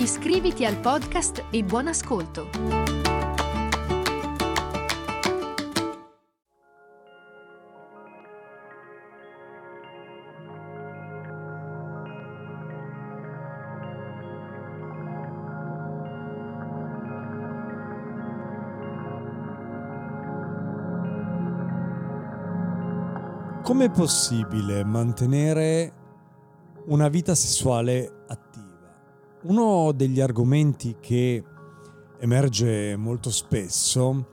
Iscriviti al podcast e buon ascolto! Com'è possibile mantenere una vita sessuale attiva? Uno degli argomenti che emerge molto spesso,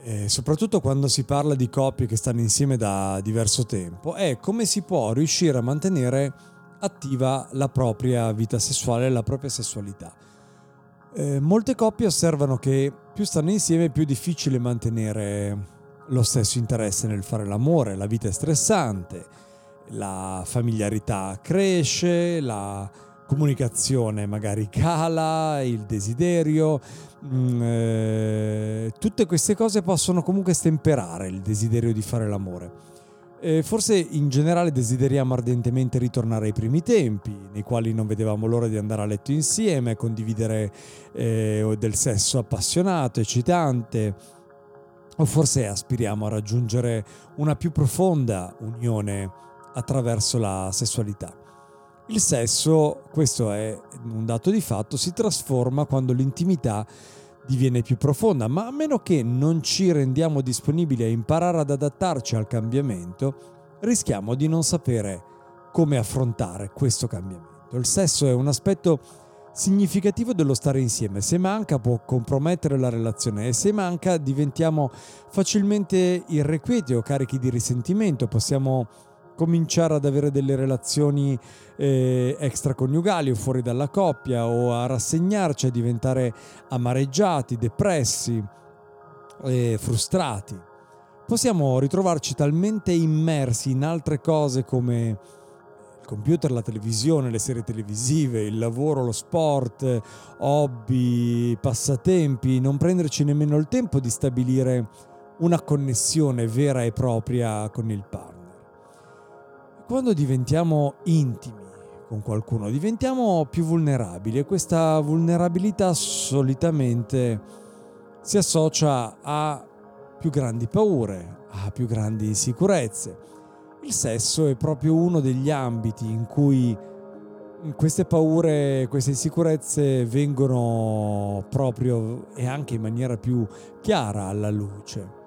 eh, soprattutto quando si parla di coppie che stanno insieme da diverso tempo, è come si può riuscire a mantenere attiva la propria vita sessuale, la propria sessualità. Eh, molte coppie osservano che più stanno insieme più è difficile mantenere lo stesso interesse nel fare l'amore, la vita è stressante, la familiarità cresce, la comunicazione magari cala, il desiderio, mm, eh, tutte queste cose possono comunque stemperare il desiderio di fare l'amore. Eh, forse in generale desideriamo ardentemente ritornare ai primi tempi, nei quali non vedevamo l'ora di andare a letto insieme, condividere eh, del sesso appassionato, eccitante, o forse aspiriamo a raggiungere una più profonda unione attraverso la sessualità. Il sesso, questo è un dato di fatto, si trasforma quando l'intimità diviene più profonda, ma a meno che non ci rendiamo disponibili a imparare ad adattarci al cambiamento, rischiamo di non sapere come affrontare questo cambiamento. Il sesso è un aspetto significativo dello stare insieme. Se manca può compromettere la relazione e se manca diventiamo facilmente irrequieti o carichi di risentimento, possiamo cominciare ad avere delle relazioni eh, extraconiugali o fuori dalla coppia o a rassegnarci, a diventare amareggiati, depressi, e frustrati. Possiamo ritrovarci talmente immersi in altre cose come computer, la televisione, le serie televisive, il lavoro, lo sport, hobby, passatempi, non prenderci nemmeno il tempo di stabilire una connessione vera e propria con il partner. Quando diventiamo intimi con qualcuno, diventiamo più vulnerabili e questa vulnerabilità solitamente si associa a più grandi paure, a più grandi insicurezze il sesso è proprio uno degli ambiti in cui queste paure, queste insicurezze vengono proprio e anche in maniera più chiara alla luce.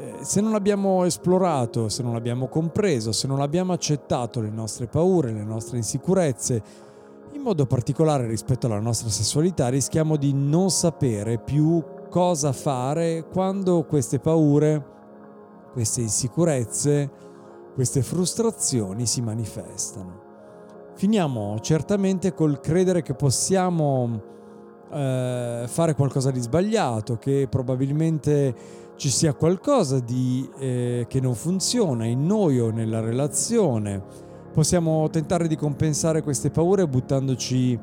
Eh, se non abbiamo esplorato, se non abbiamo compreso, se non abbiamo accettato le nostre paure, le nostre insicurezze, in modo particolare rispetto alla nostra sessualità, rischiamo di non sapere più cosa fare quando queste paure, queste insicurezze, queste frustrazioni si manifestano. Finiamo certamente col credere che possiamo eh, fare qualcosa di sbagliato, che probabilmente ci sia qualcosa di, eh, che non funziona in noi o nella relazione. Possiamo tentare di compensare queste paure buttandoci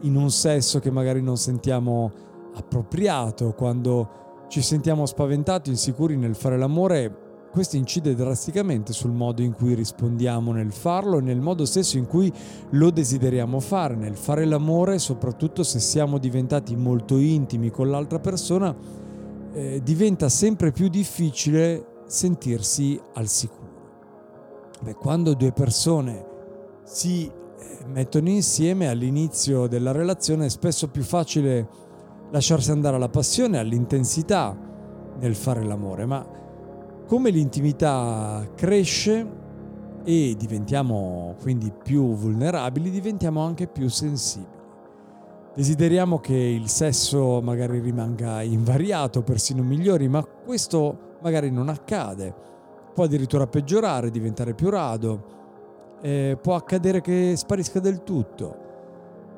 in un sesso che magari non sentiamo appropriato, quando ci sentiamo spaventati, insicuri nel fare l'amore questo incide drasticamente sul modo in cui rispondiamo nel farlo e nel modo stesso in cui lo desideriamo fare, nel fare l'amore, soprattutto se siamo diventati molto intimi con l'altra persona, eh, diventa sempre più difficile sentirsi al sicuro. Beh, quando due persone si eh, mettono insieme all'inizio della relazione è spesso più facile lasciarsi andare alla passione, all'intensità nel fare l'amore, ma come l'intimità cresce e diventiamo quindi più vulnerabili, diventiamo anche più sensibili. Desideriamo che il sesso magari rimanga invariato, persino migliori, ma questo magari non accade. Può addirittura peggiorare, diventare più rado, eh, può accadere che sparisca del tutto.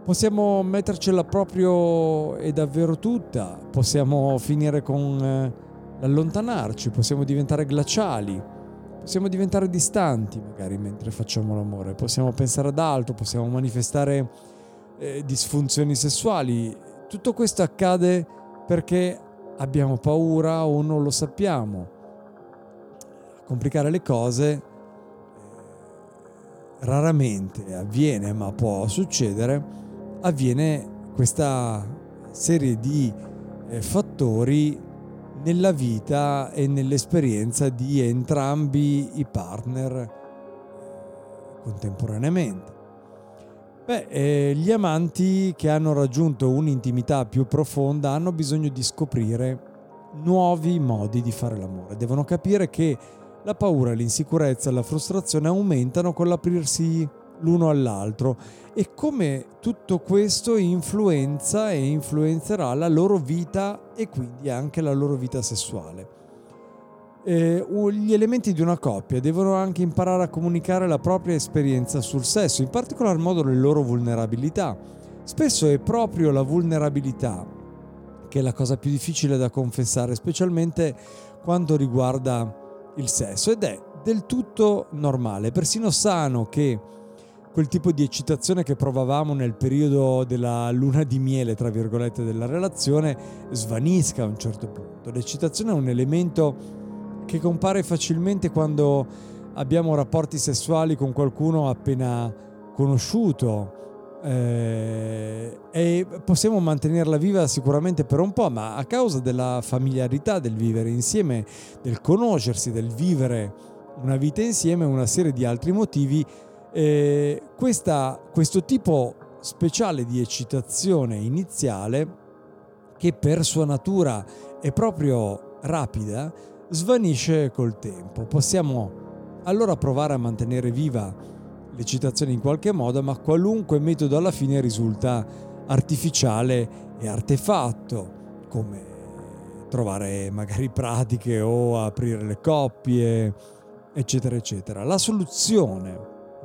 possiamo mettercela proprio e davvero tutta, possiamo finire con eh, l'allontanarci, possiamo diventare glaciali, possiamo diventare distanti magari mentre facciamo l'amore, possiamo pensare ad altro, possiamo manifestare eh, disfunzioni sessuali. Tutto questo accade perché abbiamo paura o non lo sappiamo. A complicare le cose eh, raramente avviene, ma può succedere, avviene questa serie di eh, fattori nella vita e nell'esperienza di entrambi i partner eh, contemporaneamente. Beh, eh, gli amanti che hanno raggiunto un'intimità più profonda hanno bisogno di scoprire nuovi modi di fare l'amore. Devono capire che la paura, l'insicurezza e la frustrazione aumentano con l'aprirsi l'uno all'altro e come tutto questo influenza e influenzerà la loro vita e quindi anche la loro vita sessuale eh, gli elementi di una coppia devono anche imparare a comunicare la propria esperienza sul sesso, in particolar modo le loro vulnerabilità. Spesso è proprio la vulnerabilità che è la cosa più difficile da confessare, specialmente quando riguarda il sesso ed è del tutto normale, persino sano che quel tipo di eccitazione che provavamo nel periodo della luna di miele, tra virgolette, della relazione, svanisca a un certo punto. L'eccitazione è un elemento che compare facilmente quando abbiamo rapporti sessuali con qualcuno appena conosciuto. Eh, e possiamo mantenerla viva sicuramente per un po', ma a causa della familiarità del vivere insieme, del conoscersi, del vivere una vita insieme, una serie di altri motivi, eh, questa, questo tipo speciale di eccitazione iniziale, che per sua natura è proprio rapida, svanisce col tempo. Possiamo allora provare a mantenere viva l'eccitazione in qualche modo, ma qualunque metodo alla fine risulta artificiale e artefatto, come trovare magari pratiche o aprire le coppie, eccetera, eccetera. La soluzione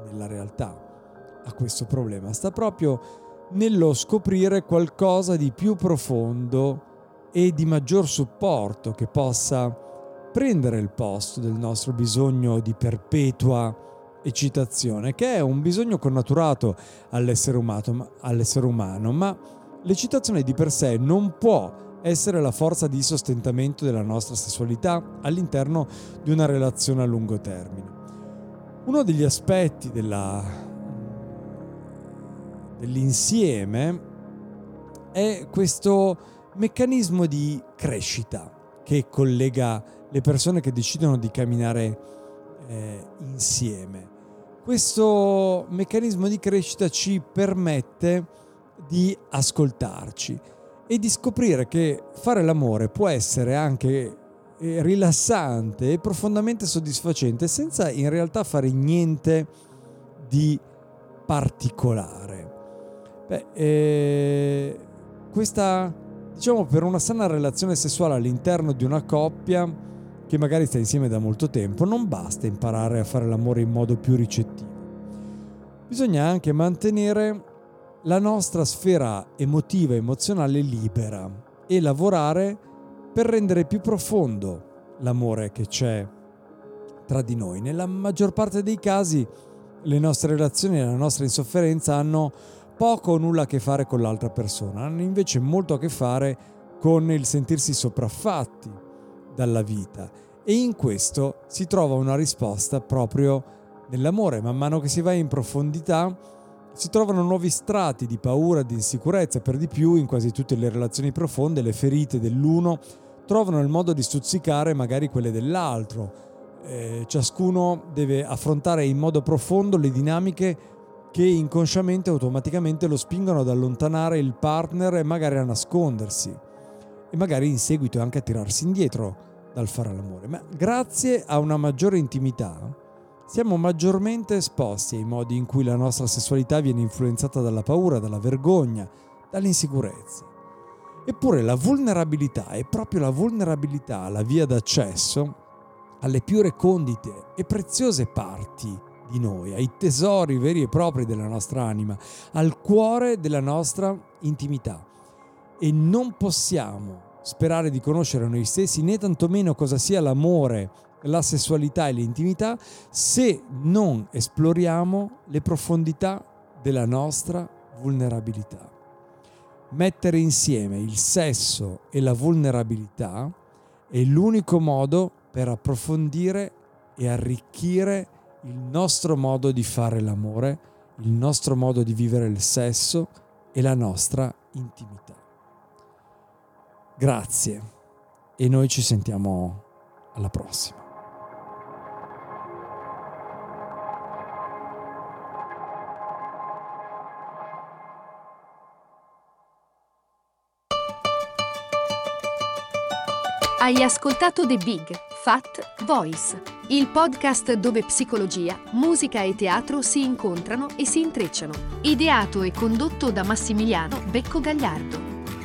nella realtà a questo problema sta proprio nello scoprire qualcosa di più profondo e di maggior supporto che possa prendere il posto del nostro bisogno di perpetua eccitazione, che è un bisogno connaturato all'essere umano, all'essere umano ma l'eccitazione di per sé non può essere la forza di sostentamento della nostra sessualità all'interno di una relazione a lungo termine. Uno degli aspetti della, dell'insieme è questo meccanismo di crescita che collega le persone che decidono di camminare eh, insieme. Questo meccanismo di crescita ci permette di ascoltarci e di scoprire che fare l'amore può essere anche eh, rilassante e profondamente soddisfacente senza in realtà fare niente di particolare. Beh, eh, questa, diciamo, per una sana relazione sessuale all'interno di una coppia, che magari sta insieme da molto tempo, non basta imparare a fare l'amore in modo più ricettivo. Bisogna anche mantenere la nostra sfera emotiva e emozionale libera e lavorare per rendere più profondo l'amore che c'è tra di noi. Nella maggior parte dei casi le nostre relazioni e la nostra insofferenza hanno poco o nulla a che fare con l'altra persona, hanno invece molto a che fare con il sentirsi sopraffatti, dalla vita e in questo si trova una risposta proprio nell'amore. Man mano che si va in profondità si trovano nuovi strati di paura, di insicurezza, per di più in quasi tutte le relazioni profonde le ferite dell'uno trovano il modo di stuzzicare magari quelle dell'altro. Eh, ciascuno deve affrontare in modo profondo le dinamiche che inconsciamente automaticamente lo spingono ad allontanare il partner e magari a nascondersi e magari in seguito anche a tirarsi indietro dal fare l'amore, ma grazie a una maggiore intimità siamo maggiormente esposti ai modi in cui la nostra sessualità viene influenzata dalla paura, dalla vergogna, dall'insicurezza. Eppure la vulnerabilità è proprio la vulnerabilità la via d'accesso alle più recondite e preziose parti di noi, ai tesori veri e propri della nostra anima, al cuore della nostra intimità. E non possiamo sperare di conoscere noi stessi né tantomeno cosa sia l'amore, la sessualità e l'intimità se non esploriamo le profondità della nostra vulnerabilità. Mettere insieme il sesso e la vulnerabilità è l'unico modo per approfondire e arricchire il nostro modo di fare l'amore, il nostro modo di vivere il sesso e la nostra intimità. Grazie e noi ci sentiamo alla prossima. Hai ascoltato The Big Fat Voice, il podcast dove psicologia, musica e teatro si incontrano e si intrecciano. Ideato e condotto da Massimiliano Becco Gagliardo.